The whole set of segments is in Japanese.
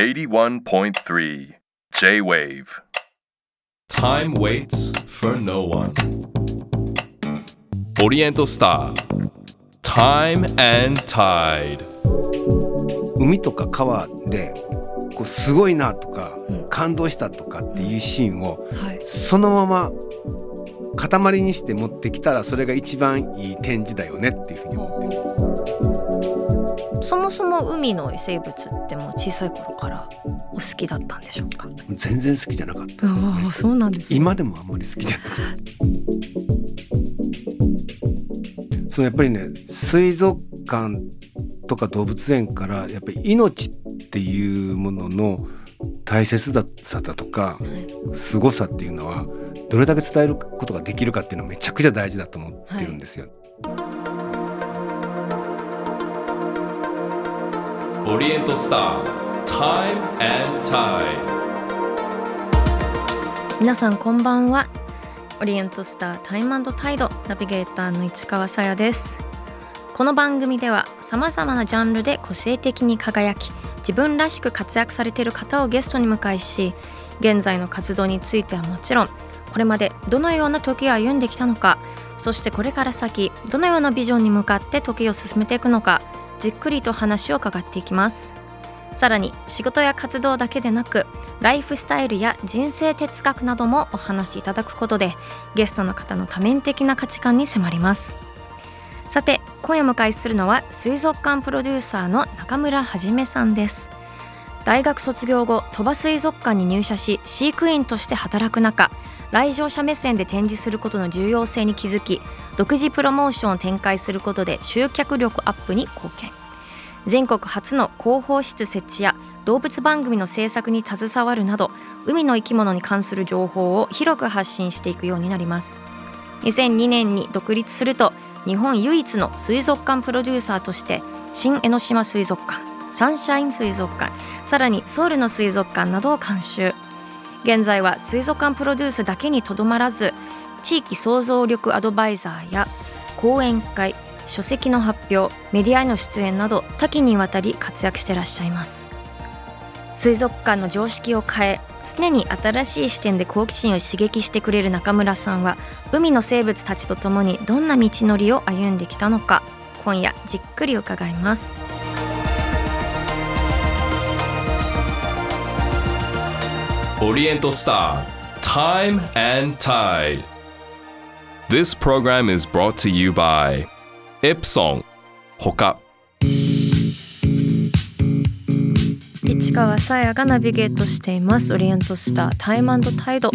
81.3 J-Wave Time waits for no one. Oriental Star. Time and Tide. 海とか川でこうすごいなとか、感動したとかっていうシーンをはいそのまま塊にして持ってきたらそれが一番いい展示だよねっていうふうに思ってる。そもそも海の生物ってもう小さい頃からお好きだったんでしょうか？全然好きじゃなかったですね。あそうなんです今でもあんまり好きじゃなくて。そのやっぱりね水族館とか動物園からやっぱり命っていうものの大切さだとか凄さっていうのはどれだけ伝えることができるかっていうのはめちゃくちゃ大事だと思ってるんですよ。Oriental Star. Time and Tide. 皆さんこんばんはオリエントスタータイムタイドナビゲーターの市川さやですこの番組ではさまざまなジャンルで個性的に輝き自分らしく活躍されている方をゲストに迎えし現在の活動についてはもちろんこれまでどのような時を歩んできたのかそしてこれから先どのようなビジョンに向かって時を進めていくのかじっくりと話を伺っていきます。さらに仕事や活動だけでなくライフスタイルや人生哲学などもお話しいただくことでゲストの方の多面的な価値観に迫ります。さて今夜お迎えするのは水族館プロデューサーの中村はじめさんです。大学卒業後鳥羽水族館に入社し飼育員として働く中来場者目線で展示することの重要性に気づき独自プロモーションを展開することで集客力アップに貢献。全国初の広報室設置や動物番組の制作に携わるなど海の生き物に関する情報を広く発信していくようになります。2002年に独立すると日本唯一の水族館プロデューサーとして新江ノ島水族館サンシャイン水族館さらにソウルの水族館などを監修。現在は水族館プロデュースだけにとどまらず地域創造力アドバイザーや講演会書籍の発表メディアへの出演など多岐にわたり活躍してらっしゃいます。水族館の常識を変え常に新しい視点で好奇心を刺激してくれる中村さんは海の生物たちと共にどんな道のりを歩んできたのか今夜じっくり伺います。Oriental Star. Time and Tide. This program is brought to you by Ipsong. Hoka. 市川さやがナビゲートしていますオリエントスタータイムタイド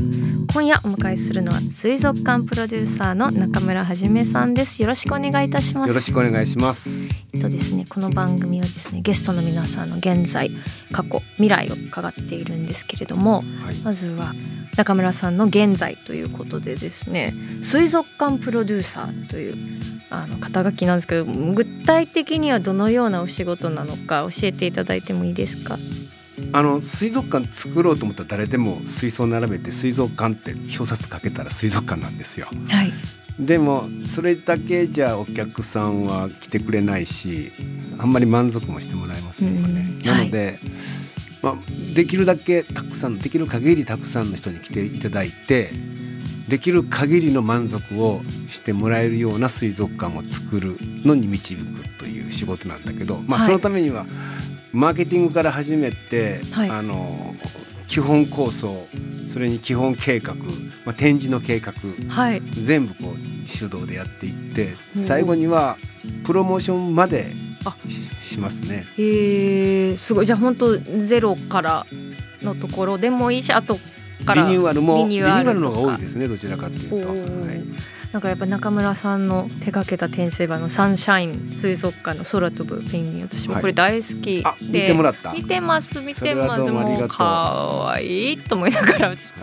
今夜お迎えするのは水族館プロデューサーの中村はじめさんですよろしくお願いいたしますよろしくお願いします。とですねこの番組はですねゲストの皆さんの現在過去未来を伺っているんですけれどもはい。まずは中村さんの現在ということでですね水族館プロデューサーというあの肩書きなんですけど具体的にはどのようなお仕事なのか教えていただいてもいいですか？あの水族館作ろうと思ったら誰でも水槽並べて水族館って表札かけたら水族館なんですよ。はいでもそれだけじゃお客さんは来てくれないしあんまり満足もしてもらえませんよね。うんなので、まあ、できるだけたくさんできる限りたくさんの人に来ていただいてできる限りの満足をしてもらえるような水族館を作るのに導くという仕事なんだけど、まあ、はい。そのためにはマーケティングから始めて、はい。あの基本構想それに基本計画、まあ、展示の計画はい。全部こう手動でやっていってお最後にはプロモーションまであ。ししますね。へえすごい。じゃあ本当ゼロからのところでもいいしあとから。リニューアルもリリニューアルルの方が多いですねどちらかというと。はいなんかやっぱ中村さんの手掛けた展示場のサンシャイン水族館の空飛ぶペンギン私もこれ大好き。で、あ見てもらった。見てます見てます。もう。もう可愛いと思いながら私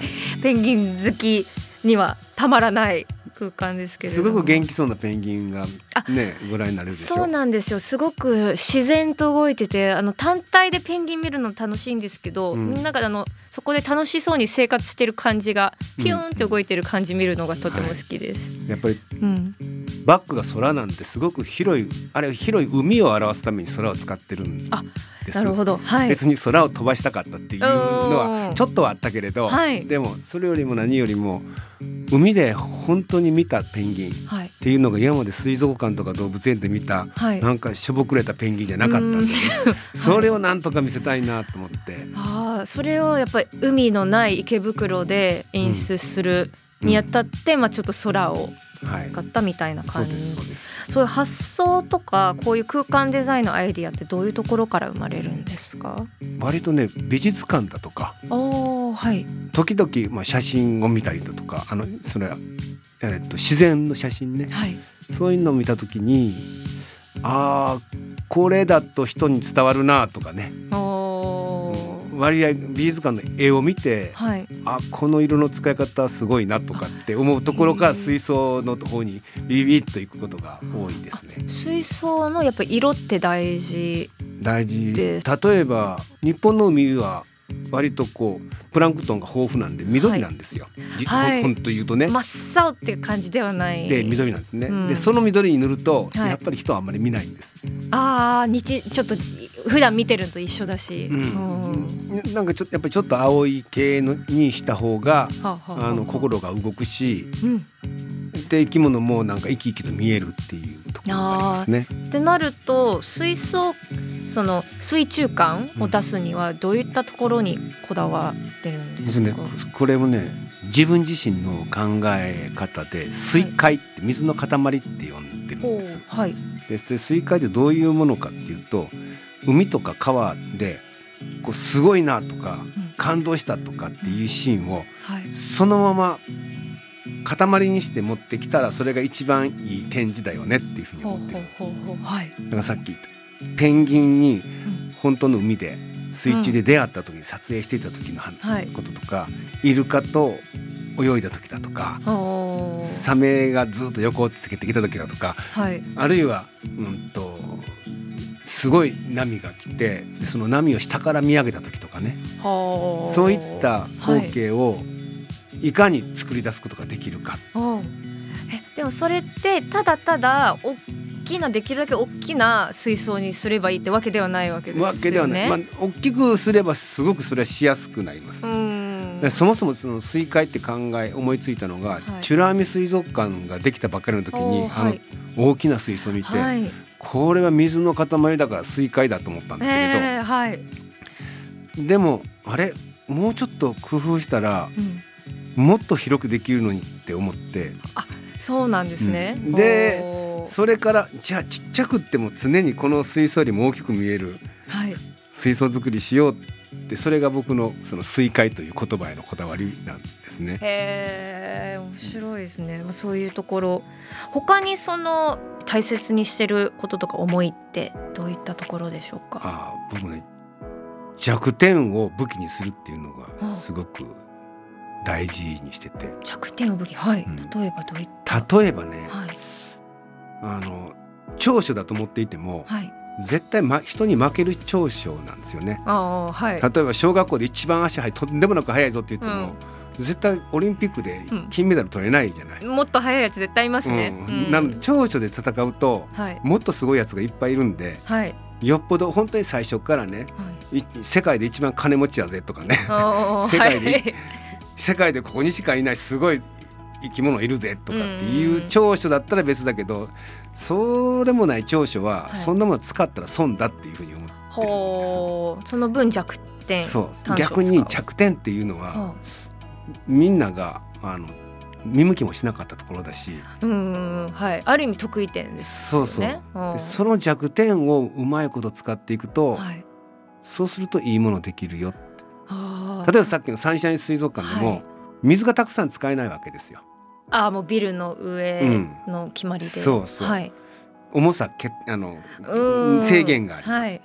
ペンギン好きにはたまらない空間ですけれども。すごく元気そうなペンギンがあねご覧になれるでしょ？そうなんですよ。すごく自然と動いててあの単体でペンギン見るの楽しいんですけど、うん。みんながあのそこで楽しそうに生活してる感じがピューンって動いてる感じ見るのがとても好きです。やっぱりうん、バックが空なんですごく広いあれ広い海を表すために空を使ってるんですあなるほど。はい。別に空を飛ばしたかったっていうのはちょっとはあったけれど、はい。でもそれよりも何よりも海で本当に見たペンギンっはい。ていうのが今まで水族館とか動物園で見たはい。なんかしょぼくれたペンギンじゃなかったんで、ね、それをなんとか見せたいなと思って、ああそれをやっぱり海のない池袋で演出するにあたって、まあちょっと空をはい。使ったみたいなそう感じですそうです。そういう発想とかこういう空間デザインのアイディアってどういうところから生まれるんですか？割とね美術館だとか。おーはい。時々まあ写真を見たりだとかあのそれは、えっと自然の写真ね。はい。そういうのを見た時にああこれだと人に伝わるなとかね。おー割合美術館の絵を見てはい。あこの色の使い方すごいなとかって思うところから水槽の方にビビビッといくことが多いですね。水槽のやっぱり色って大事大事。で例えば日本の海は割とこうプランクトンが豊富なんで緑なんですよ。じはい。ほんと言うとね。真っ青って感じではない。で緑なんですね。うん。でその緑に塗ると、はい。やっぱり人はあんまり見ないんです。ああ日ちょっと普段見てるのと一緒だし、うん。なんかちょっとやっぱりちょっと青い系のにした方がはあはあはあの心が動くしうん。で生き物もなんか生き生きと見えるっていうところがありますね。ってなると水槽その水中感を出すにはどういったところにこだわってるんです僕か、ねこれもね自分自身の考え方で水塊って水の塊って呼んでるんです。はい。で水塊ってどういうものかっていうと海とか川でこうすごいなとかうん。感動したとかっていうシーンをはい。そのまま塊にして持ってきたらそれが一番いい展示だよねっていうふうに思ってる。はい、だからさっき言ったペンギンにうん。本当の海で水中で出会った時に撮影していた時のこととか、イルカと泳いだ時だとかサメがずっと横をつけてきた時だとかはい。あるいは、うん、とすごい波が来てでその波を下から見上げた時とかね。はあそういった光景をいかに作り出すことができるか、でもそれってただただ大きなできるだけ大きな水槽にすればいいってわけではないわけですよね。わけではない、まあ、大きくすればすごくそれはしやすくなります。そもそもその水海って考え思いついたのが、はい。美ら海水族館ができたばっかりの時にあはい。の大きな水槽を見て、はい。これは水の塊だから水海だと思ったんだけれえー、はい、ど、でもあれもうちょっと工夫したらうん、もっと広くできるのにって思ってそうなんですね。うんでそれからじゃあちっちゃくっても常にこの水槽よりも大きく見えるはい、水槽作りしようってそれが僕のその水海という言葉へのこだわりなんですね。へえ面白いですね。まあそういうところ他にその大切にしてることとか思いってどういったところでしょうか？ああ僕ね弱点を武器にするっていうのあがすごく大事にしてて。弱点を武器はい、うん。例えばどういった例えばねはい。あの長所だと思っていてもはい。絶対、ま、人に負ける長所なんですよね。ああはい。例えば小学校で一番足速いとんでもなく速いぞって言っても、絶対オリンピックで金メダル取れないじゃない。もっと速いやつ絶対いますね。うん。なので長所で戦うとはい。もっとすごいやつがいっぱいいるんではい。よっぽど本当に最初からねはい。い世界で一番金持ちやぜとかね。世界ではい 世界でここにしかいないすごい生き物いるぜとかっていううん長所だったら別だけどそうでもない長所ははい。そんなもの使ったら損だっていうふうに思ってるんです。その分弱点そう。逆に弱点っていうのははみんながあの見向きもしなかったところだし。あうんうん。はい。ある意味得意点ですそうそう。その弱点をうまいこと使っていくとはい。そうするといいものできるよあー例えばさっきのサンシャイン水族館でもはい。水がたくさん使えないわけですよ。あーもうビルの上の決まりで、そうそう。はい、重さけあのうん。制限があります、はい、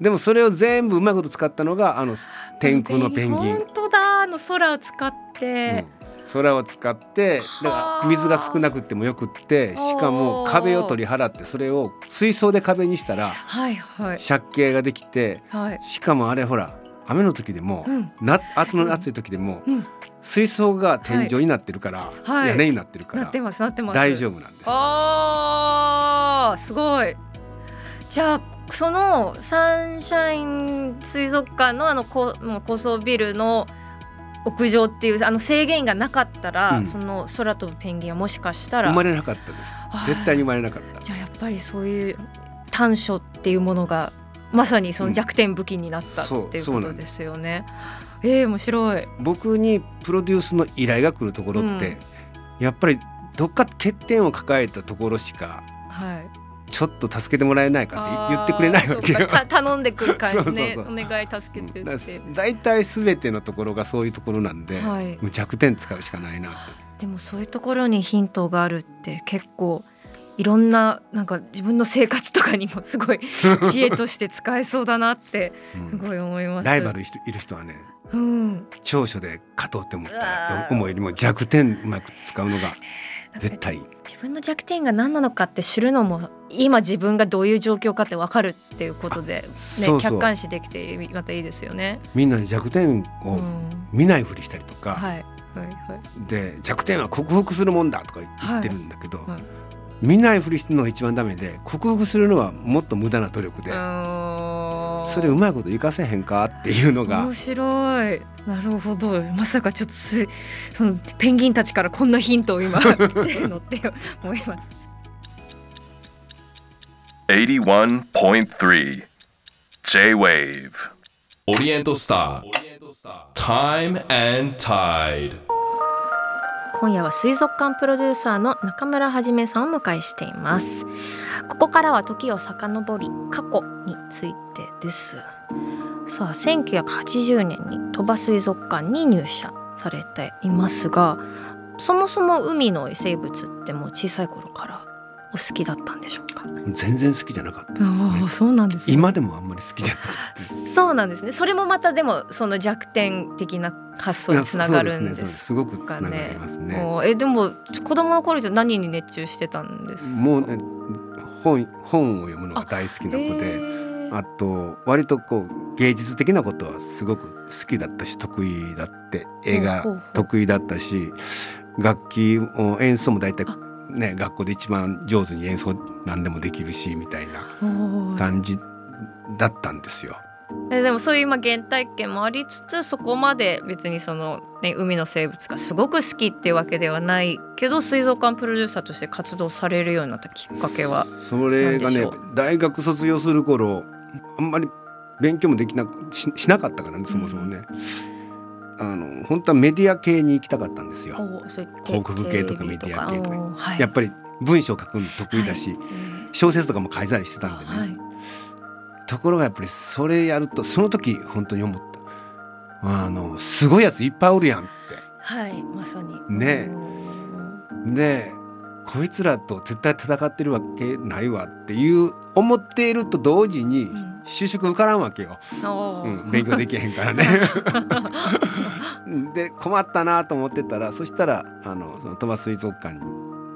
でもそれを全部うまいこと使ったのがあの天空のペンギン。本、当だあの空を使って、うん。空を使ってだはあ。から水が少なくてもよくってしかも壁を取り払ってそれを水槽で壁にしたらはいはい。借景ができてはい。しかもあれほら雨の時でもうん。な夏の暑い時でもうん。水槽が天井になってるから、はい。屋根になってるからなってますなってます。大丈夫なんです。あーすごい。じゃあそのサンシャイン水族館のあのこ高層ビルの屋上っていうあの制限がなかったら、うん。その空飛ぶペンギンはもしかしたら。生まれなかったです。はい。絶対に生まれなかった。じゃあやっぱりそういう短所っていうものがまさにその弱点武器になったっていうことですよね。えー、面白い。僕にプロデュースの依頼が来るところって、うんやっぱりどっか欠点を抱えたところしかはい。ちょっと助けてもらえないかって言ってくれないわけよ頼んでくる感じね お願い助けて。大体すべてのところがそういうところなんで、はい。弱点使うしかないなってでもそういうところにヒントがあるって結構いろんななんか自分の生活とかにもすごい 知恵として使えそうだなってうんすごい思います。ライバルいる人はねうん。長所で勝とうって思ったらー思うよりも弱点うまく使うのが絶対いい。自分の弱点が何なのかって知るのも今自分がどういう状況かって分かるっていうことで、ね、そうそう客観視できてまたいいですよね。みんな弱点をうん見ないふりしたりとか、はいはいはい。で弱点は克服するもんだとか言ってるんだけど、はいはい見ないふりするのが一番ダメで克服するのはもっと無駄な努力で、それうまいこと活かせへんかっていうのが。面白い。なるほど。まさかちょっとすそのペンギンたちからこんなヒントを今見てるのって思います。81.3 J-Wave オリエントスター Time and Tide 今夜は水族館プロデューサーの中村はじめさんをお迎えしています。ここからは時を遡り過去についてです。さあ1980年に鳥羽水族館に入社されていますがそもそも海の異生物ってもう小さい頃からお好きだったんでしょうか？全然好きじゃなかったですね。そうなんですね今でもあんまり好きじゃなくて。そうなんですねそれもまたでもその弱点的な発想につながるんですすごくつながりますね。えでも子供の頃って何に熱中してたんです？かもうね本本を読むのが大好きな子へで。ーあと割とこう芸術的なことはすごく好きだったし得意だって映画得意だったし楽器も演奏も大体ね学校で一番上手に演奏何でもできるしみたいな感じだったんですよ。えでもそういう今原体験もありつつそこまで別にその、ね、海の生物がすごく好きっていうわけではないけど水族館プロデューサーとして活動されるようになったきっかけは。それがね大学卒業する頃あんまり勉強もできなくししなかったからねそもそもね。あの本当はメディア系に行きたかったんですよ。広告系とかメディア系とか。はい。やっぱり文章書くの得意だし、うん。小説とかも書いたりしてたんでね、はい。ところがやっぱりそれやるとその時本当に思った。あのすごいやついっぱいおるやんっはいまさに。ね。でこいつらと絶対戦ってるわけないわっていう思っていると同時にん。就職受からんわけよ、おうーん、勉強できへんからね。で困ったなと思ってたらそしたらあのその鳥羽水族館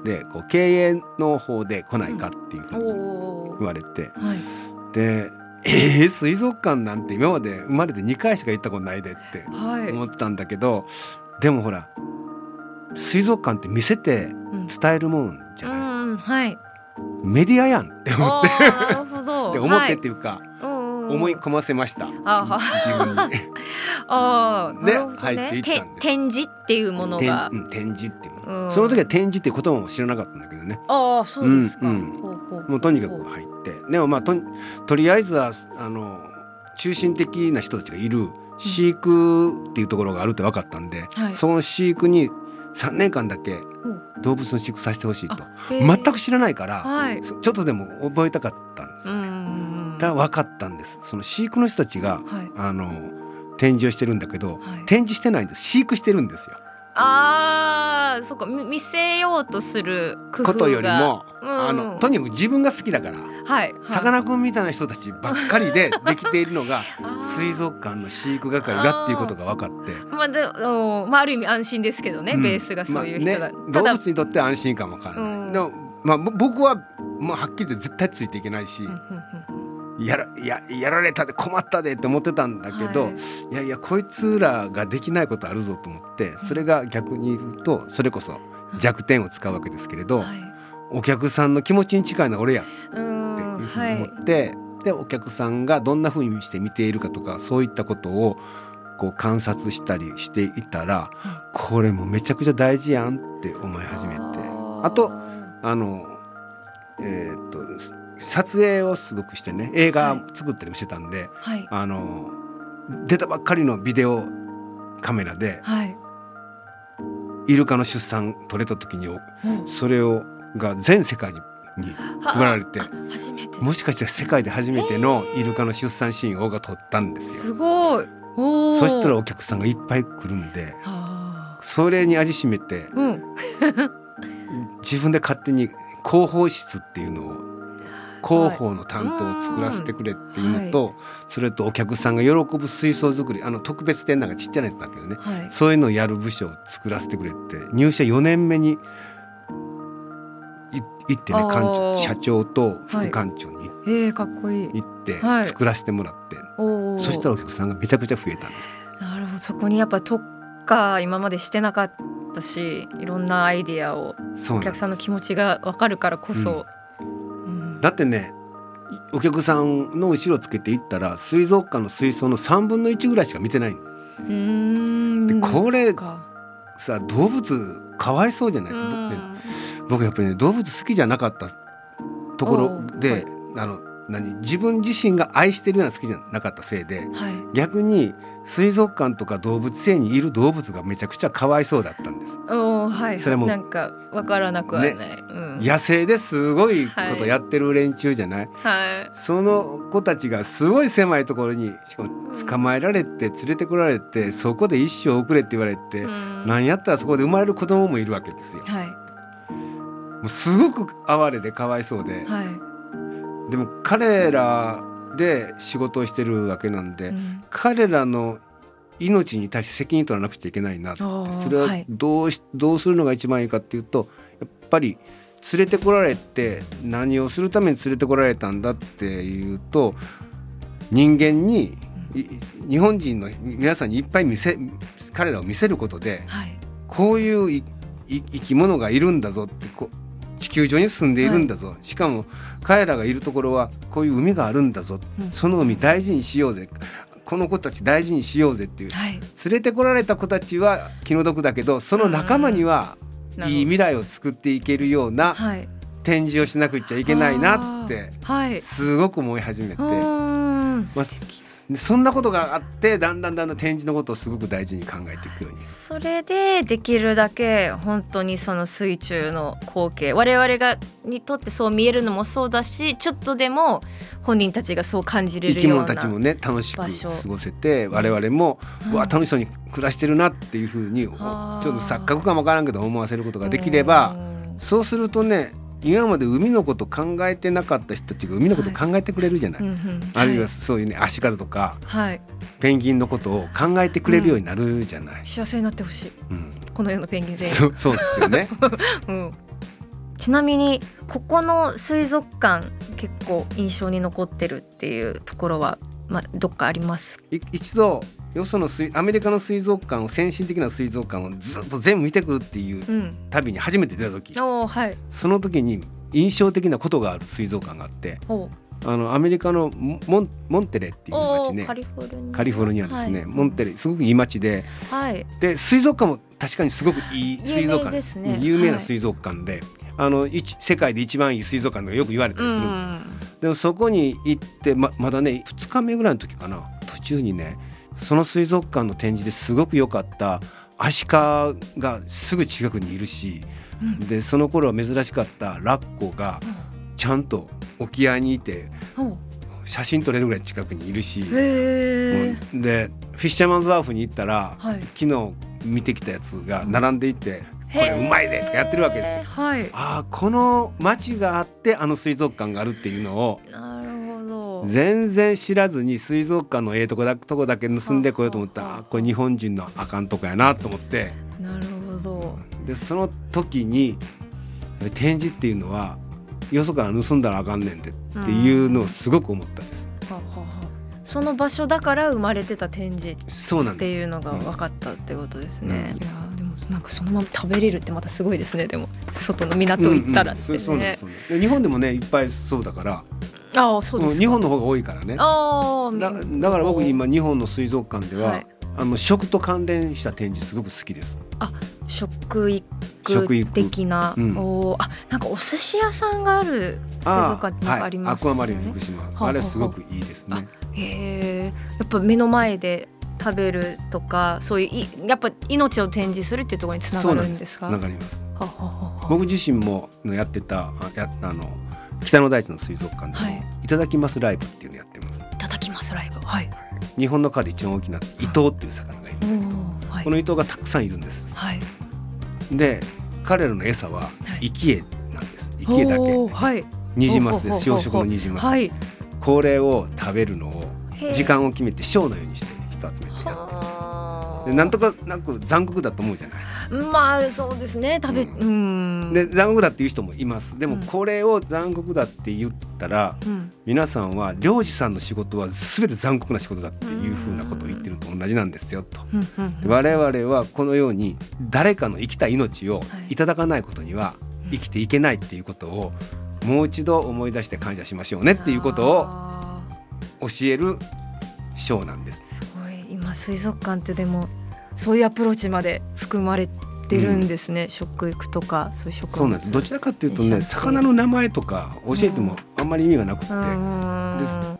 でこう経営の方で来ないかっていうふうに言われて、はい。で「えー、水族館なんて今まで生まれて2回しか行ったことないで」ってはい。思ってたんだけどでもほら水族館って見せてうん伝えるもんじゃうない、んはい。メディアやんって思っおーなるほど。て で思ってはいっていうか、うんうんうん。思い込ませました。あは自分に。あーでなるほど入っていったんで展示っていうもの展が。うん展示っていうの、うん。その時は展示っていう言葉も知らなかったんだけどね。ああそうですか。もうとにかく入って。でもまあとにとりあえずはあの中心的な人たちがいる飼育っていうところがあるって分かったんで、はい。その飼育に3年間だけん動物の飼育させてほしいと。全く知らないから、はい。そちょっとでも覚えたかったんですよ、うん。うんうん。だから分かったんです。その飼育の人たちが、はい。あの展示をしてるんだけど、はい。展示してないんです。飼育してるんですよああそっかみ見せようとすることよりも、うん。あのとにかく自分が好きだからはいさかなクンみたいな人たちばっかりで できているのが水族館の飼育係だっていうことが分かって。まあでおまあある意味安心ですけどね、うん。ベースがそういう人だ、まあね、動物にとって安心感もわからない、うん。でも、まあ、ぼ僕は、まあ、はっきり言って絶対ついていけないし、うんうんうんやらややられたで困ったでって思ってたんだけど、はい。い、やいやこいつらができないことあるぞと思ってそれが逆に言うとそれこそ弱点を使うわけですけれど、はい。お客さんの気持ちに近いのは俺やうっていんうふうにはい。思って、でお客さんがどんなふうにして見ているかとかそういったことをこう観察したりしていたら、これもめちゃくちゃ大事やんって思い始めて。あとあのえーっとす撮影をすごくしてね映画作ったりもしてたんで、はい。あの出たばっかりのビデオカメラではい。イルカの出産撮れた時にそれをが全世界にに配られてもしかして世界で初めてのイルカの出産シーンをが撮ったんですすよ。ごい。そしたらお客さんがいっぱい来るんであ。それに味しめてーうん。自分で勝手に広報室っていうのを広報の担当を作らせてくれっていうのと、それとお客さんが喜ぶ水槽作りあの特別展なんかちっちゃなやつだけどね。はい。そういうのをやる部署を作らせてくれって入社4年目にい行ってね館長社長と副館長にえー、かっこいい。行ってはい。作らせてもらって、そしたらお客さんがめちゃくちゃ増えたんです。なるほど。そこにやっぱ特化今までしてなかったしいろんなアイディアをお客さんの気持ちが分かるからこそ、うんだってねいお客さんの後ろつけていったら水族館の水槽の3分の1ぐらいしか見てないでこれさ動物かわいそうじゃない、僕ねうん僕やっぱりね動物好きじゃなかったところで、はい。あの何自分自身が愛してるような好きじゃなかったせいではい。逆に水族館とか動物園にいる動物がめちゃくちゃかわいそうだったんです。おーはい。それもなんか分からなくはない、うん、野生ですごいことやってる連中じゃない、はい。その子たちがすごい狭いところにしかも捕まえられて連れてこられてそこで一生遅れって言われて、うん。なんやったらそこで生まれる子供もいるわけですよ。はい。もうすごく哀れでかわいそうで、はい、でも彼らで仕事をしてるわけなんで、うん。彼らの命に対して責任取らなくちゃいけないなって。それははい。どうしどうするのが一番いいかっていうとやっぱり連れてこられて何をするために連れてこられたんだっていうと人間にい日本人の皆さんにいっぱい見せ彼らを見せることではい。こういういい生き物がいるんだぞってこう地球上に住んでいるんだぞ、しかも彼らがいるところはこういう海があるんだぞ、うん。その海大事にしようぜ。この子たち大事にしようぜっていう。はい。連れてこられた子たちは気の毒だけどその仲間にはいい未来を作っていけるようなはい。展示をしなくちゃいけないなってはい。すごく思い始めて、まあ、そんなことがあってだんだんだんだん展示のことをすごく大事に考えていくように。それでできるだけ本当にその水中の光景我々がにとってそう見えるのもそうだしちょっとでも本人たちがそう感じれ生きるような物たちもね楽しく過ごせて我々も、うん。うわ楽しそうに暮らしてるなっていうふうにちょっと錯覚かもわからんけど思わせることができればうん。そうするとね今まで海のこと考えてなかった人たちが海のこと考えてくれるじゃない、うんうん。あるいはそういうね足方とかはい。ペンギンのことを考えてくれるようになるじゃない。幸せになってほしい。うん。この世のペンギン全員そうそうですよね。うん、ちなみにここの水族館結構印象に残ってるっていうところは、まあ、どっかあります？い一度よその水アメリカの水族館を先進的な水族館をずっと全部見てくるっていううん。旅に初めて出た時。おーはい。その時に印象的なことがある水族館があっておあのアメリカのモンモンテレっていう町ね。カリフォルニア。カリフォルニアですね、はい。モンテレすごくいい町で。はい。で水族館も確かにすごくいい水族有名館ですね。うん有名なはい。水族館で、あの一世界で一番いい水族館がよく言われたうりする、ん。でもそこに行ってままだね2日目ぐらいの時かな。途中にねその水族館の展示ですごく良かったアシカがすぐ近くにいるし、うん。でその頃は珍しかったラッコがちゃんと沖合にいて写真撮れるぐらい近くにいるし、うん。でフィッシャーマンズワーフに行ったら、はい。昨日見てきたやつが並んでいて、これうまいでとかやってるわけですよ。はい。ああこの町があってあの水族館があるっていうのを全然知らずに水族館のええとこだとこだけ盗んでこようと思った。らあこれ日本人のあかんとこやなと思って。なるほど。でその時に展示っていうのはよそから盗んだらあかんねんでっていうのをすごく思ったんです。はははその場所だから生まれてた展示って。いうのが分かったってことですね。うん。いやでもなんかそのまま食べれるってまたすごいですね。でも外の港行ったらってね。日本でもねいっぱいそうだからああそうです日本の方が多いからね。ああだだから僕今日本の水族館では、はい。あの食と関連した展示すごく好きです。食育食育。的な、うん。おー。あなんかお寿司屋さんがある水族館ってありますはい、アクアマリン福島、はあれすごくいいですね。へえやっぱ目の前で食べるとかそういういやっぱ命を展示するっていうところにつながるんですか？つながります。僕自身もやってたあやあの北の大地の水族館でも、はい。い、ただきますライブっていうのやってます。いただきますライブ。はい。日本の川で一番大きな伊藤っていう魚がいるんだはい。この伊藤がたくさんいるんです。はい。で彼らの餌ははい。生き餌なんです。生き餌だけ。はい。ニジマスです。養殖のニジマス、はい。これを食べるのを時間を決めてショーのようにして人集めてやってはでなんとかなく残酷だと思うじゃないまあそうですね。食べううん。で残酷だっていう人もいます。でもうん。これを残酷だって言ったらうん。皆さんは漁師さんの仕事は全て残酷な仕事だっていうふうなことを言ってると同じなんですよと。我々はこのように誰かの生きた命をはい。いただかないことには生きていけないっていうことをもう一度思い出して感謝しましょうねっていうことをあ教えるショーなんです。ーすごい。今水族館ってでもそういうアプローチまで含まれてるんですね、食育とかそういうそうなんです。どちらかというとね魚の名前とか教えてもあんまり意味がなくって、うーん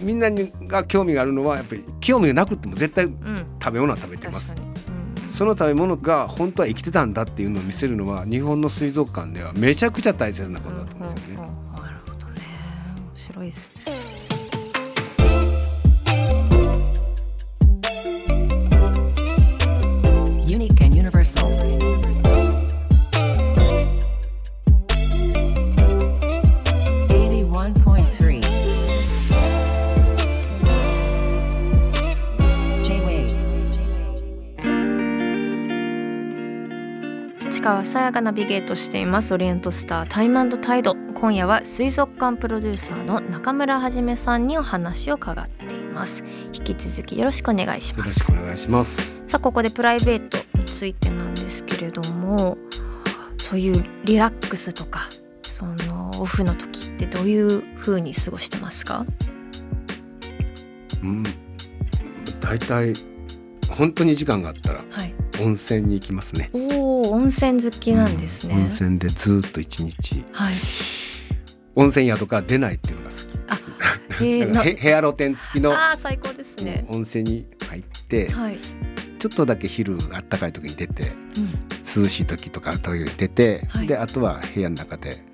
みんなにが興味があるのはやっぱり興味がなくっても絶対うん。食べ物は食べてます。うん。その食べ物が本当は生きてたんだっていうのを見せるのは日本の水族館ではめちゃくちゃ大切なことだと思うんですよね。うんうんうん。なるほどね。面白いですねさやがナビゲートしています。オリエントスタータイムタイド今夜は水族館プロデューサーの中村はじめさんにお話を伺っています。引き続きよろしくお願いしよますろしくお願いします。さあここでプライベートについてなんですけれどもそういうリラックスとかそのオフの時ってどういう風に過ごしてますか？うん、大体本当に時間があったらはい温泉に行きますね。おお温泉好きなんですね、温泉でずっと一日。はい。温泉宿から出ないっていうのが好きです。え ー、ヘヘア露天付きのあー最高ですね。温泉に入って、はい、ちょっとだけ昼あったかい時に出てうん。涼しい時とかあったかい時に出て、はい。であとは部屋の中で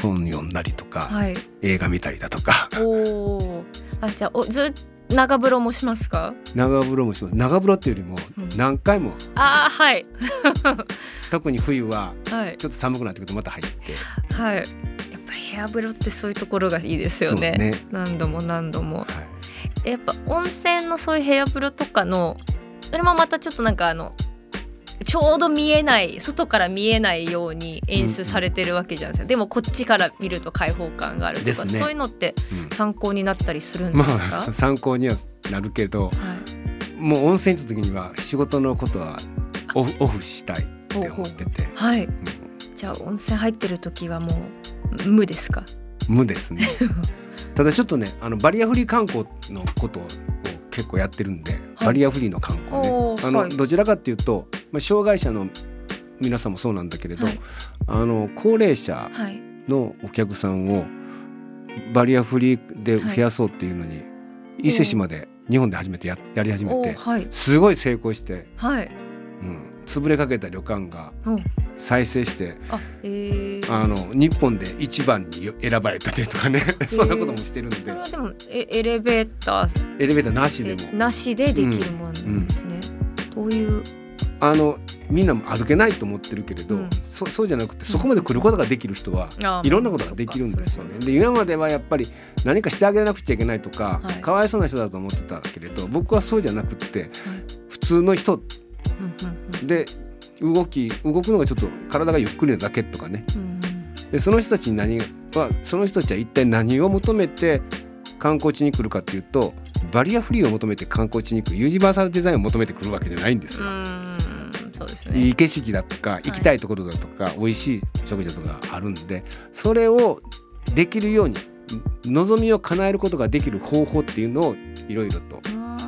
本読んだりとか、はい。映画見たりだとか。おお。あじゃあおずっ長風呂もしますか？長風呂もします長風呂っていうよりもうん何回も、ああはい 特に冬ははいちょっと寒くなってくるとまた入ってはい。やっぱり部屋風呂ってそういうところがいいですよね。ね何度も何度も。はいやっぱ温泉のそういう部屋風呂とかのそれもまたちょっとなんかあの。ちょうど見えない外から見えないように演出されてるわけじゃないですか、でもこっちから見ると開放感があるとか、ね。そういうのってうん。参考になったりするんでますか、あ参考にはなるけどはい。もう温泉行った時には仕事のことはオフオフしたいって思ってて、はい。うん。じゃあ温泉入ってる時はもう無ですか？無ですね。ただちょっとねあのバリアフリー観光のことを結構やってるんで、バリアフリーの観光ね。あの、はい。どちらかっていうと、まあ、障害者の皆さんもそうなんだけれど、はい。あの高齢者はい。のお客さんをバリアフリーで増やそうっていうのに、伊勢市まで日本で初めてややり始めておはい。すごい成功して、はい。うん、潰れかけた旅館がう。ん再生してあえー、あの日本で一番に選ばれたりとかね そんなこともしてるんで。それはでもエエレベーターエレベーターなしでも。なしでできるものなんですね、どういうあのみんなも歩けないと思ってるけれど、うん。そそうじゃなくてそこまで来ることができる人はあいろんなことができるんですよね。で今まではやっぱり何かしてあげなくちゃいけないとか、はい。かわいそうな人だと思ってたけれど僕はそうじゃなくって普通の人うんうんうん。で動き動くのがちょっと体がゆっくりなだけとかね。うんでその人たちに何はその人たちは一体何を求めて観光地に来るかっていうとバリアフリーを求めて観光地に来るユニバーサルデザインを求めてくるわけじゃないんですうよ。ですいね。い景色だとか行きたいところだとか、美味しい食事だとかあるんでそれをできるように望みを叶えることができる方法っていうのをいろいろとうん。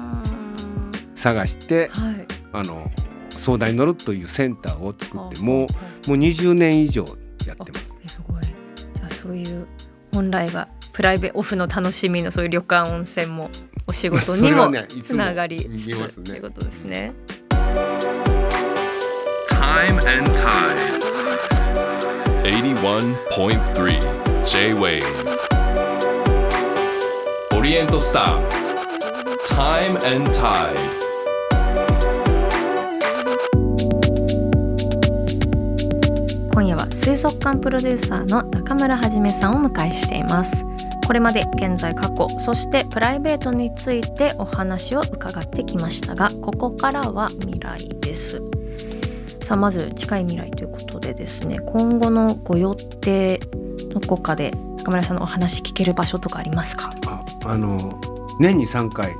探してはい。あの相談に乗るというセンターを作ってあもうもう20年以上やってます。あすごい。じゃあそういう本来はプライベオフの楽しみのそういう旅館温泉もお仕事そにもつながりつ見えますねつということですね。Time and Tide. 81.3 J-Wave オリエントスター Time and Tide. 今夜は水族館プロデューサーの中村はじめさんをお迎えしています。これまで現在過去そしてプライベートについてお話を伺ってきましたがここからは未来ですさあまず近い未来ということでですね今後のご予定どこかで中村さんのお話聞ける場所とかありますか？ああの年に3回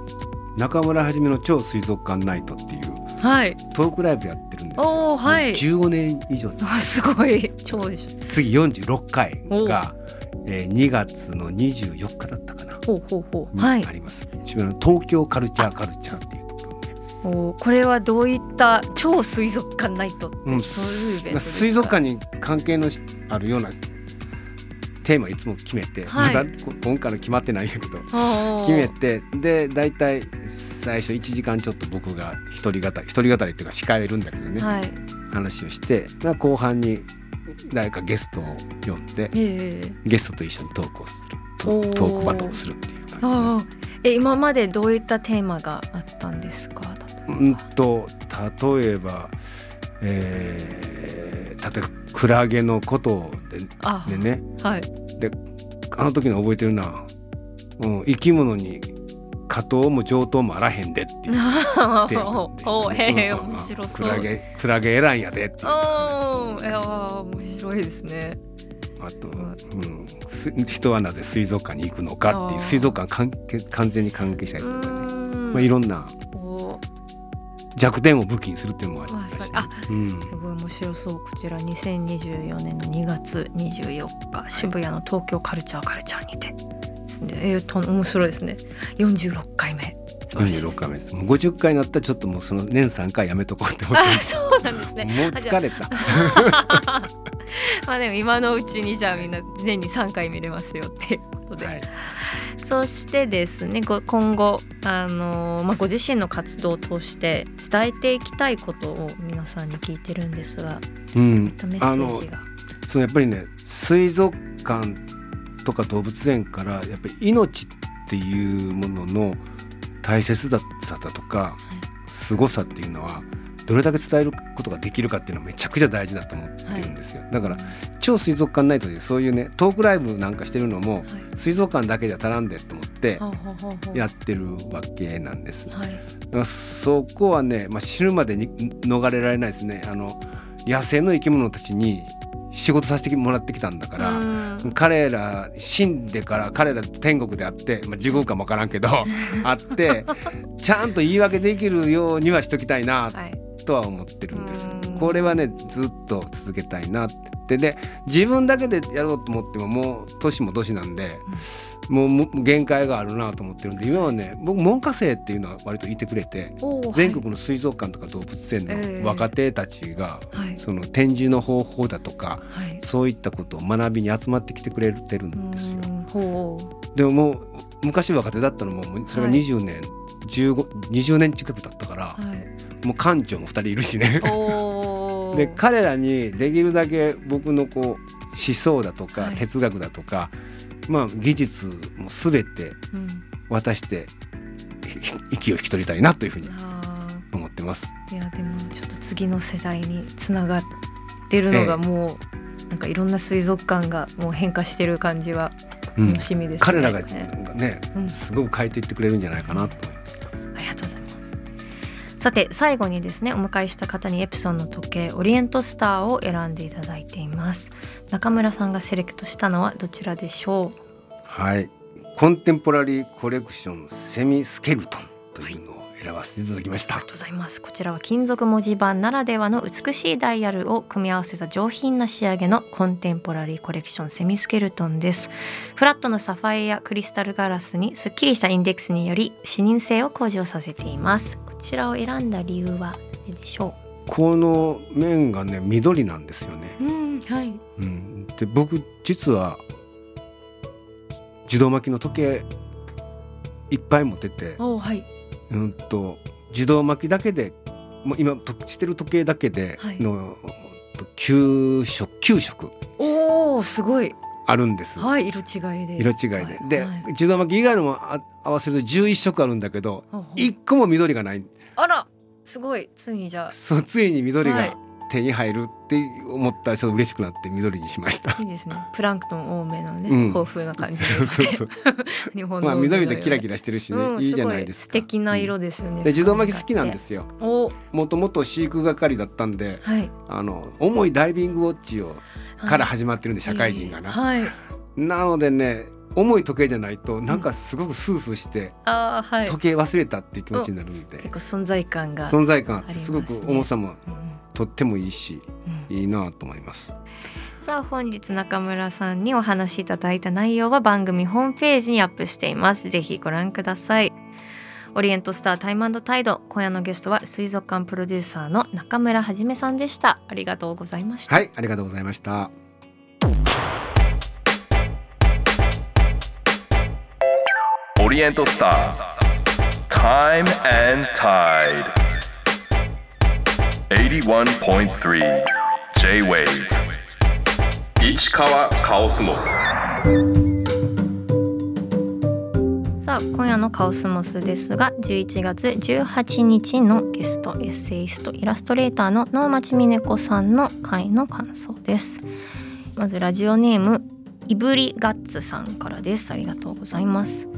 中村はじめの超水族館ナイトっていうはい。トークライブやってるんですよ。はいもう15年以上です。ごい。超でしょ。次46回が、えー、2月の24日だったかな、ほうほうほう。にはいあります。一番の東京カルチャーカルチャーっていうおーこれはどういった超水族館ナイトうん水族館に関係のしあるようなテーマいつも決めて、はい。まだこ今回の決まってないんやけど決決めてで大体最初1時間ちょっと僕が一人語り一人語りっていうか控えるんだけどね、はい。話をしてまあ後半に誰かゲストを呼んでええゲストと一緒にトークをする。トおー。クバトルをするっていう感じえ今までどういったテーマがあったんですか？うんと例えば、えー例えばクラゲのことであでね。はい。あの時の覚えてるな、うん、生き物に下等も上等もあらへんでっていう。おねへえうん面白そう。クラゲクラゲ選んやでって。いうおーいやー面白いですね。あと、うん、す人はなぜ水族館に行くのかっていう水族館関係完全に関係したやつとかね、うん。まあ、いろんなお弱点を武器にするっていうのもありましたし、まさうん。すごい面白そう。こちら2024年の2月24日渋谷の東京カルチャーカルチャーにてですね。えーと面白いですね。46回目46回目です。もう50回になったらちょっともうその年3回やめとこうって思って あそうなんですね。もう疲れた。まあでも今のうちにじゃあみんな年に3回見れますよっていうことで、はいそしてですねご今後あのーまあ、ご自身の活動を通して伝えていきたいことを皆さんに聞いてるんですがうん。メッセーあのジがそのやっぱりね水族館とか動物園からやっぱり命っていうものの大切さだとか凄さっていうのはどれだけ伝えることができるかっていうのはめちゃくちゃ大事だと思ってるんですよ、だから超水族館ナイトでそういうねトークライブなんかしてるのもはい。水族館だけじゃ足らんでと思ってやってるわけなんです。はい。だからそこはね、まあ、死ぬまでに逃れられないですね。あの野生の生き物たちに仕事させてもらってきたんだから、うん。彼ら死んでから彼ら天国であって、まあ、地獄かもわからんけどあってちゃんと言い訳できるようにはしときたいな。はいとは思ってるんですうん。これはねずっと続けたいなって。で自分だけでやろうと思ってももう年も年なんで、もう限界があるなと思ってるんで今はね僕門下生っていうのは割といてくれて。全国の水族館とか動物園ええ。の若手たちが、はい。その展示の方法だとかはい。はいそういったことを学びに集まってきてくれてるんですよ。でももう昔若手だったのもそれがはい。20年、15 20年近く経ったから、うはいもう館長も2人いるしね。で彼らにできるだけ僕のこう思想だとか、はい哲学だとか、まあ、技術も全てうん渡してひ息を引き取りたいなというふうにあ思ってます。ーいやでもちょっと次の世代につながってるのがもう、なんかいろんな水族館がもう変化してる感じはうん楽しみですね。彼らがねね、うんすごく変えていってくれるんじゃないかなと思います。ありがとうございます。さて最後にですねお迎えした方にエプソンの時計オリエントスターを選んでいただいています。中村さんがセレクトしたのはどちらでしょう？はい。コンテンポラリーコレクションセミスケルトンというのを選ばせていただきました、ありがとうございます。こちらは金属文字盤ならではの美しいダイヤルを組み合わせた上品な仕上げのコンテンポラリーコレクションセミスケルトンです。フラットのサファイアクリスタルガラスにすっきりしたインデックスにより視認性を向上させています。こちらを選んだ理由は何でしょこの面がね緑なんですよね、ううんはい。うん、で僕実は自動巻きの時計いっぱい持ってて、おはい。うんと自動巻きだけでもう今としてる時計だけではい。の、9色9色おおすごい。あるんです、はい色違いで。色違いで、はい。で、はい。自動巻き以外のもあ合わせると11色あるんだけどほうほう。1個も緑がない。あらすごい。ついにじゃあ。そうついに緑はい。が手に入るって思ったらちょっと嬉しくなって緑にしました。いいですね。プランクトン多めのね、うん。豊富な感じで。そうそうそう。日本のまあ緑でキララキラしてるしね、いいじゃないですか。素敵な色ですよね、で自動巻き好きなんですよ。お。もともと飼育係だったんで、はい。あの重いダイビングウォッチをから始まってるんで、社会人がな。はい。なのでね、重い時計じゃないとなんかすごくスースーして時計忘れたっていう気持ちになるんで、結構存在感が、存在感すごく重さもうん。とってもいいし、うん。いいなと思います。さあ本日中村さんにお話しいただいた内容は番組ホームページにアップしています。ぜひご覧ください。オリエントスタータイムタイド今夜のゲストは水族館プロデューサーの中村はじめさんでした。ありがとうございました、はい、ありがとうございました。リエントスター。Time and Tide 81.3 J-Wave 市川カオスモス。さあ今夜のカオスモスですが11月18日のゲストエッセイストイラストレーターの能町みね子さんの回の感想です。まずラジオネームいぶりガッツさんからです。ありがとうございます。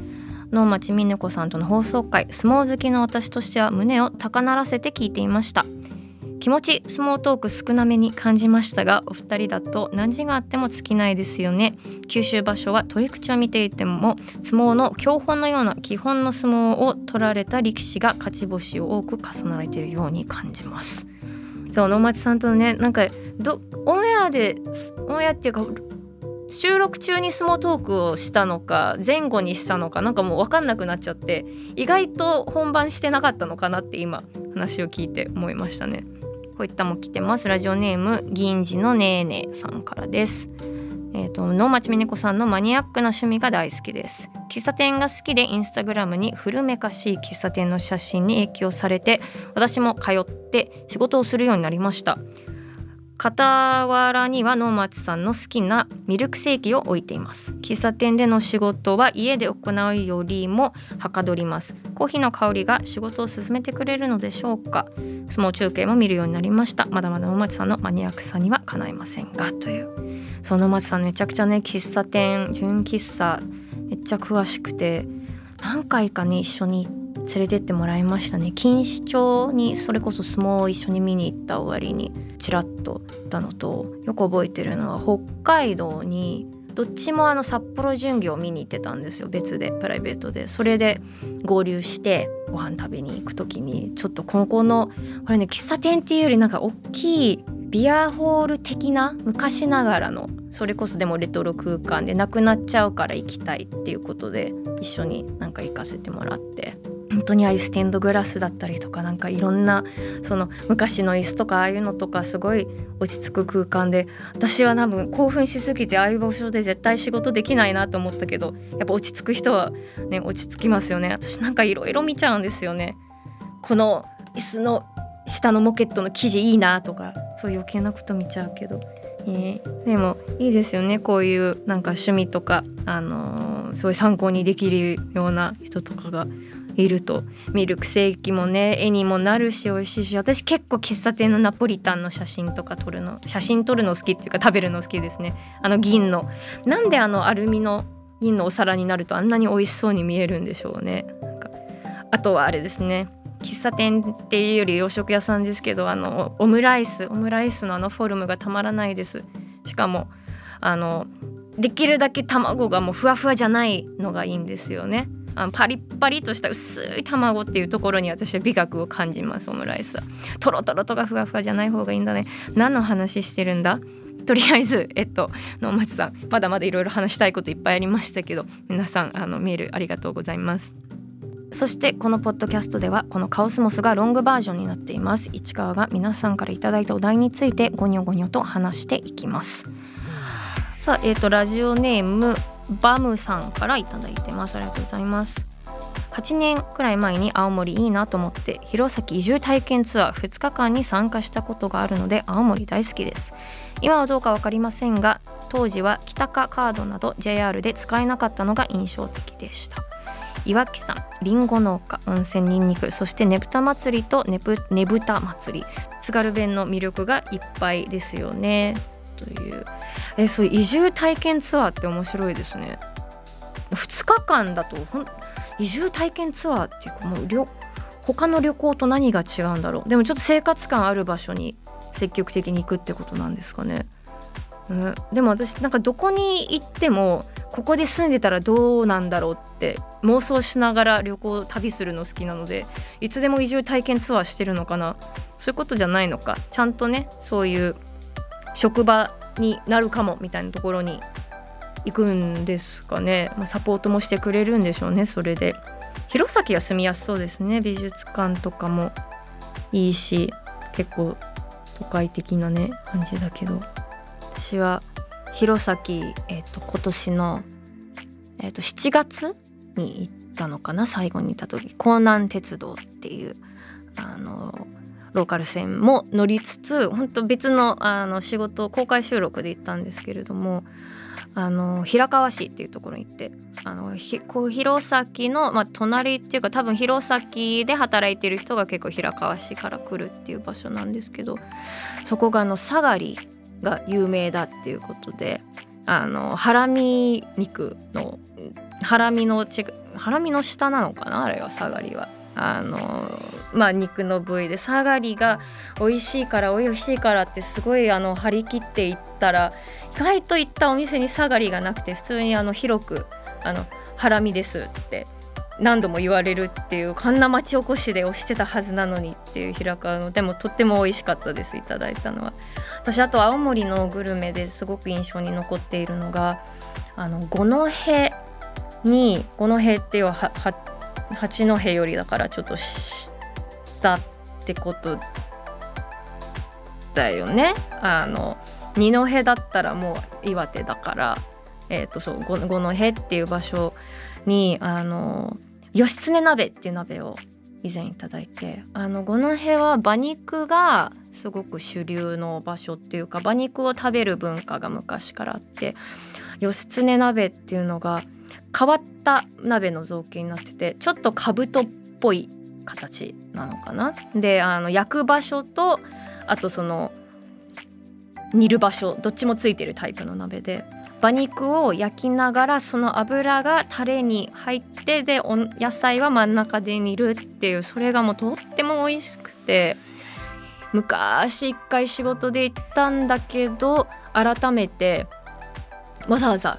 能町みね子さんとの放送回相撲好きの私としては胸を高鳴らせて聞いていました。気持ち相撲トーク少なめに感じましたがお二人だと何時があっても尽きないですよね。九州場所は取り口を見ていても相撲の教本のような基本の相撲を取られた力士が勝ち星を多く重なられているように感じます。そう能町さんとねなんかどオンエアでオンエアっていうか収録中に相撲トークをしたのか前後にしたのかなんかもう分かんなくなっちゃって意外と本番してなかったのかなって今話を聞いて思いましたね。こういったも来てます。ラジオネーム銀次のねーねーさんからです。えー、と能町みね子さんのマニアックな趣味が大好きです。喫茶店が好きでインスタグラムに古めかしい喫茶店の写真に影響されて私も通って仕事をするようになりました。傍らには能町さんの好きなミルクセーキを置いています。喫茶店での仕事は家で行うよりもはかどります。コーヒーの香りが仕事を進めてくれるのでしょうか。相撲中継も見るようになりました。まだまだ能町さんのマニアックさにはかないませんがという。その能町さんめちゃくちゃね喫茶店純喫茶めっちゃ詳しくて何回かね一緒に行って連れてってもらいましたね。錦糸町にそれこそ相撲を一緒に見に行った終わりにちらっと行ったのとよく覚えてるのは北海道にどっちもあの札幌巡業を見に行ってたんですよ。別でプライベートで。それで合流してご飯食べに行く時にちょっとここのこれね喫茶店っていうよりなんか大きいビアホール的な昔ながらのそれこそでもレトロ空間でなくなっちゃうから行きたいっていうことで一緒になんか行かせてもらって。当にああいうステンドグラスだったりとかなんかいろんなその昔の椅子とかああいうのとかすごい落ち着く空間で私は多分興奮しすぎてああいう場所で絶対仕事できないなと思ったけどやっぱ落ち着く人はね落ち着きますよね。私なんかいろいろ見ちゃうんですよね。この椅子の下のモケットの生地いいなとかそういう余計なこと見ちゃうけど、えーでもいいですよね。こういうなんか趣味とか、あのーすごい参考にできるような人とかが。いると。ミルクセーキもね絵にもなるし美味しいし私結構喫茶店のナポリタンの写真とか撮るの写真撮るの好きっていうか食べるの好きですね。あの銀の。なんであのアルミの銀のお皿になるとあんなに美味しそうに見えるんでしょうね。なんかあとはあれですね。喫茶店っていうより洋食屋さんですけどあのオムライス。オムライスのあのフォルムがたまらないです。しかもあのできるだけ卵がもうふわふわじゃないのがいいんですよね。あのパリッパリとした薄い卵っていうところに私は美学を感じますオムライスは。トロトロとかふわふわじゃない方がいいんだね。何の話してるんだ？とりあえず えっと能町さんまだまだいろいろ話したいこといっぱいありましたけど皆さんあのメールありがとうございます。そしてこのポッドキャストではこのカオスモスがロングバージョンになっています。市川が皆さんからいただいたお題についてゴニョゴニョと話していきます。さあえっ、とラジオネームバムさんからいただいてます。ありがとうございます。8年くらい前に青森いいなと思って弘前移住体験ツアー2日間に参加したことがあるので青森大好きです。今はどうか分かりませんが当時は北かカードなど JR で使えなかったのが印象的でした。岩木山りんご農家温泉にんにくそしてねぶた祭りとねぶねぶた祭り津軽弁の魅力がいっぱいですよね。という。えそう移住体験ツアーって面白いですね。2日間だとほん移住体験ツアーっていうかもう旅他の旅行と何が違うんだろう。でもちょっと生活感ある場所に積極的に行くってことなんですかね、うん、でも私なんかどこに行ってもここで住んでたらどうなんだろうって妄想しながら旅行旅するの好きなのでいつでも移住体験ツアーしてるのかな。そういうことじゃないのか。ちゃんとねそういう職場になるかもみたいなところに行くんですかね、まあ、サポートもしてくれるんでしょうねそれで。弘前は住みやすそうですね。美術館とかもいいし結構都会的なね感じだけど。私は弘前、えー、と今年の、えー、と7月に行ったのかな最後に行った時。江南鉄道っていうあのローカル線も乗りつつ本当別のあの仕事公開収録で行ったんですけれどもあの平川市っていうところに行ってあのひこう弘前の、まあ、隣っていうか多分弘前で働いてる人が結構平川市から来るっていう場所なんですけどそこがあのサガリが有名だっていうことであのハラミ肉のハラミのハラミの下なのかなあれはサガリは。あのまあ、肉の部位でサガリが美味しいから美味しいからってすごいあの張り切っていったら意外と行ったお店にサガリがなくて普通にあの広くあのハラミですって何度も言われるっていうこんな町おこしで押してたはずなのにっていう平川のでもとっても美味しかったですいただいたのは。私あと青森のグルメですごく印象に残っているのがあの五戸に五戸っていうはは八戸よりだからちょっと下ってことだよね。あの二戸だったらもう岩手だからえっ、ー、とそう五戸っていう場所にあの義経鍋っていう鍋を以前いただいてあの五戸は馬肉がすごく主流の場所っていうか馬肉を食べる文化が昔からあって義経鍋っていうのが変わった鍋の造形になっててちょっと兜っぽい形なのかな。であの焼く場所とあとその煮る場所どっちもついてるタイプの鍋で馬肉を焼きながらその油がタレに入ってでお野菜は真ん中で煮るっていうそれがもうとっても美味しくて昔一回仕事で行ったんだけど改めてわざわざ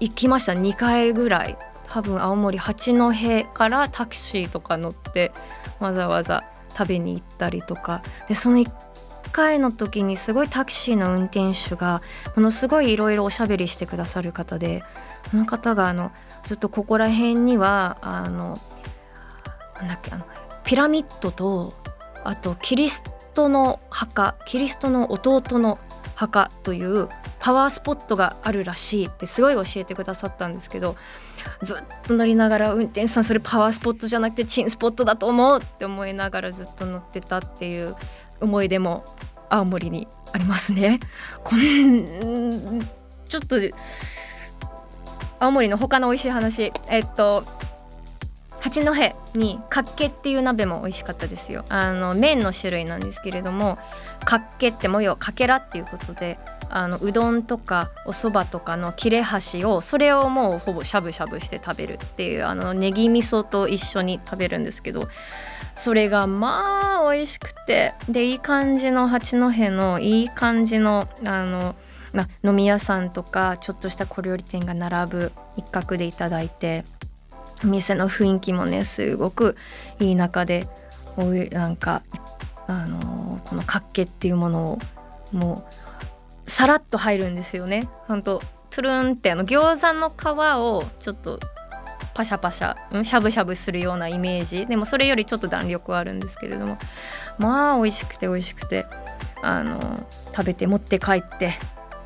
行きました。2回ぐらい。多分青森八戸からタクシーとか乗ってわざわざ食べに行ったりとか。でその1回の時にすごいタクシーの運転手がものすごいいろいろおしゃべりしてくださる方でその方があのずっとここら辺にはあのなんだっけあのピラミッドとあとキリストの墓キリストの弟の墓というパワースポットがあるらしいってすごい教えてくださったんですけどずっと乗りながら運転手さんそれパワースポットじゃなくてチンスポットだと思うって思いながらずっと乗ってたっていう思い出も青森にありますね。こんちょっと青森の他の美味しい話えっと八戸にかっけっていう鍋も美味しかったですよ。あの麺の種類なんですけれどもかっけっても要はかけらっていうことであのうどんとかお蕎麦とかの切れ端をそれをもうほぼしゃぶしゃぶして食べるっていうあのネギ味噌と一緒に食べるんですけどそれがまあ美味しくてでいい感じの八戸のいい感じのあの、ま、飲み屋さんとかちょっとした小料理店が並ぶ一角でいただいてお店の雰囲気もねすごくいい中でおいなんかあのこの活気っていうものをもうさらっと入るんですよね。ほんとトゥルンってあの餃子の皮をちょっとパシャパシャしゃぶしゃぶするようなイメージでもそれよりちょっと弾力はあるんですけれどもまあ美味しくて美味しくてあの食べて持って帰って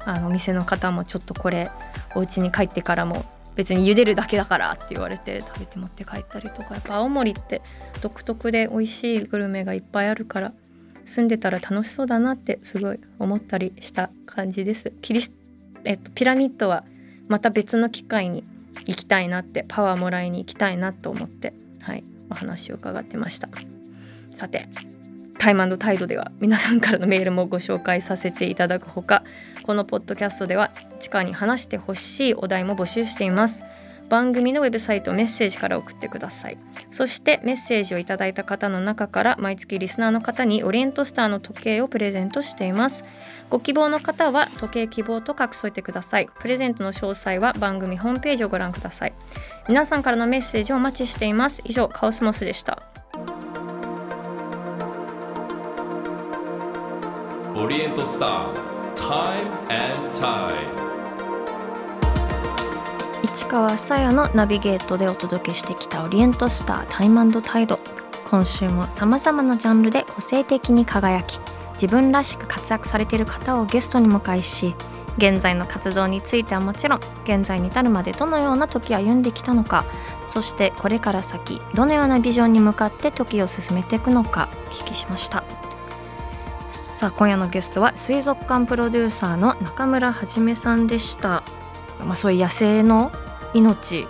あのお店の方もちょっとこれお家に帰ってからも別に茹でるだけだからって言われて食べて持って帰ったりとかやっぱ青森って独特で美味しいグルメがいっぱいあるから住んでたら楽しそうだなってすごい思ったりした感じです。キリスえっと、ピラミッドはまた別の機会に行きたいなってパワーもらいに行きたいなと思ってはいお話を伺ってましたさてタイムタイドでは皆さんからのメールもご紹介させていただくほかこのポッドキャストでは地下に話してほしいお題も募集しています。番組のウェブサイトメッセージから送ってください。そしてメッセージをいただいた方の中から毎月リスナーの方にオリエントスターの時計をプレゼントしています。ご希望の方は時計希望と書き添えてください。プレゼントの詳細は番組ホームページをご覧ください。皆さんからのメッセージをお待ちしています。以上カオスモスでした。オリエントスター Time and Tide 市川さやのナビゲートでお届けしてきたオリエントスタータイムタイド今週もさまざまなジャンルで個性的に輝き自分らしく活躍されている方をゲストに迎えし現在の活動についてはもちろん現在に至るまでどのような時歩んできたのかそしてこれから先どのようなビジョンに向かって時を進めていくのかお聞きしました。さあ今夜のゲストは水族館プロデューサーの中村はじめさんでした。まあ、そういう野生の命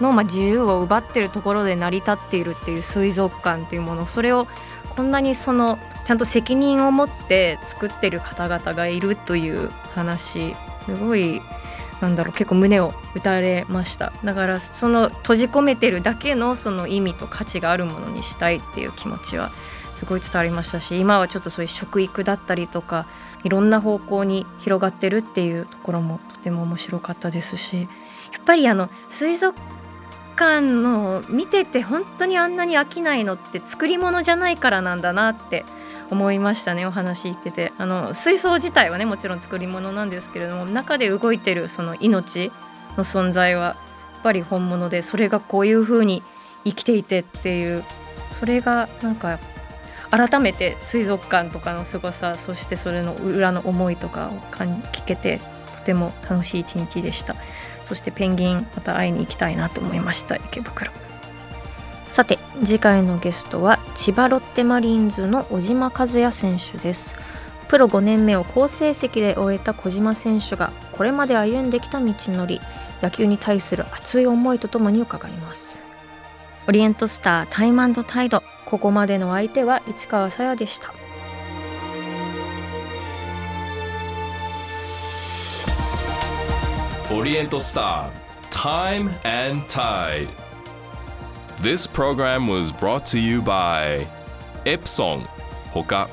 のま自由を奪ってるところで成り立っているっていう水族館っていうもの。それをこんなにそのちゃんと責任を持って作ってる方々がいるという話。すごいなんだろう結構胸を打たれました。だからその閉じ込めてるだけのその意味と価値があるものにしたいっていう気持ちはすごい伝わりましたし今はちょっとそういう食育だったりとかいろんな方向に広がってるっていうところもとても面白かったですしやっぱりあの水族館の見てて本当にあんなに飽きないのって作り物じゃないからなんだなって思いましたねお話言ってて。あの水槽自体はねもちろん作り物なんですけれども中で動いてるその命の存在はやっぱり本物でそれがこういう風に生きていてっていうそれがなんか改めて水族館とかの凄さそしてそれの裏の思いとかを聞けてとても楽しい一日でした。そしてペンギンまた会いに行きたいなと思いました。池袋さて次回のゲストは千葉ロッテマリーンズの小島和也選手です。プロ5年目を好成績で終えた小島選手がこれまで歩んできた道のり野球に対する熱い思いとともに伺います。オリエントスタータイムタイド。ここまでの相手は市川さやでした。オリエントスター Time and Tide This program was brought to you by Epson ほか